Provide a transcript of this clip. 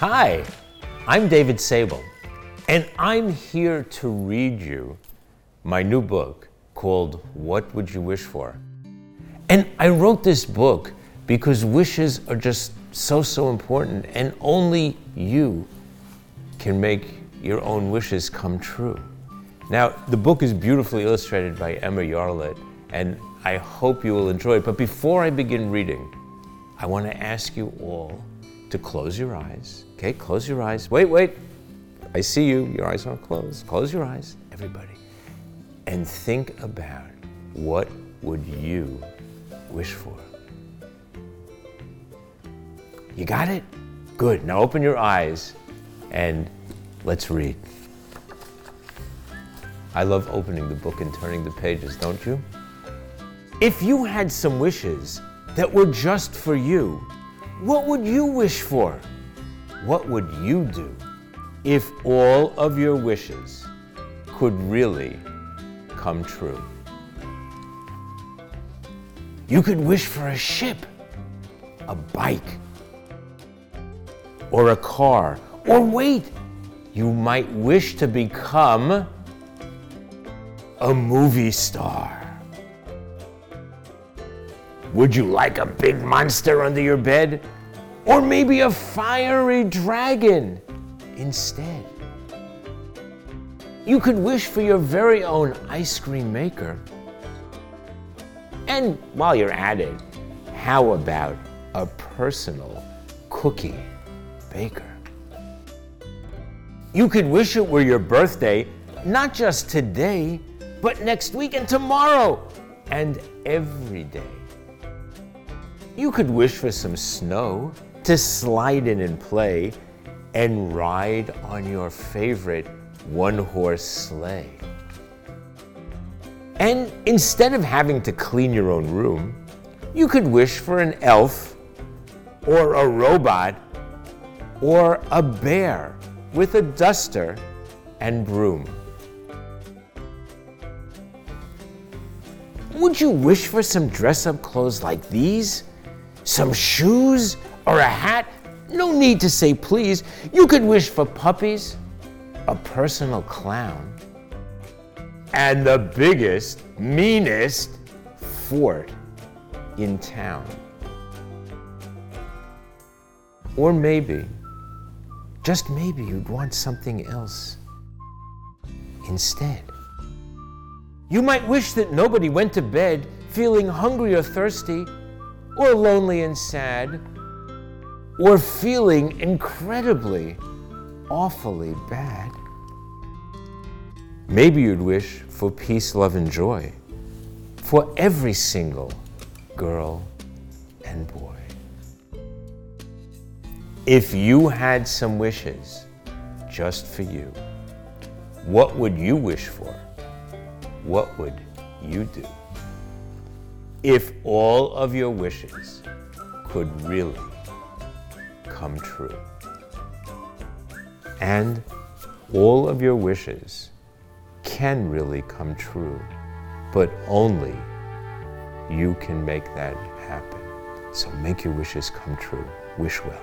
Hi, I'm David Sable, and I'm here to read you my new book called What Would You Wish For? And I wrote this book because wishes are just so, so important, and only you can make your own wishes come true. Now, the book is beautifully illustrated by Emma Yarlett, and I hope you will enjoy it. But before I begin reading, I want to ask you all to close your eyes. Okay, close your eyes. Wait, wait. I see you. Your eyes aren't closed. Close your eyes, everybody. And think about what would you wish for? You got it? Good. Now open your eyes and let's read. I love opening the book and turning the pages, don't you? If you had some wishes that were just for you, what would you wish for? What would you do if all of your wishes could really come true? You could wish for a ship, a bike, or a car. Or wait, you might wish to become a movie star. Would you like a big monster under your bed? Or maybe a fiery dragon instead? You could wish for your very own ice cream maker. And while you're at it, how about a personal cookie baker? You could wish it were your birthday, not just today, but next week and tomorrow and every day. You could wish for some snow to slide in and play and ride on your favorite one horse sleigh. And instead of having to clean your own room, you could wish for an elf or a robot or a bear with a duster and broom. Would you wish for some dress up clothes like these? Some shoes, or a hat, no need to say please. You could wish for puppies, a personal clown, and the biggest, meanest fort in town. Or maybe, just maybe, you'd want something else instead. You might wish that nobody went to bed feeling hungry or thirsty or lonely and sad, or feeling incredibly, awfully bad. Maybe you'd wish for peace, love, and joy for every single girl and boy. If you had some wishes just for you, what would you wish for? What would you do? If all of your wishes could really come true. And all of your wishes can really come true, but only you can make that happen. So make your wishes come true. Wish well.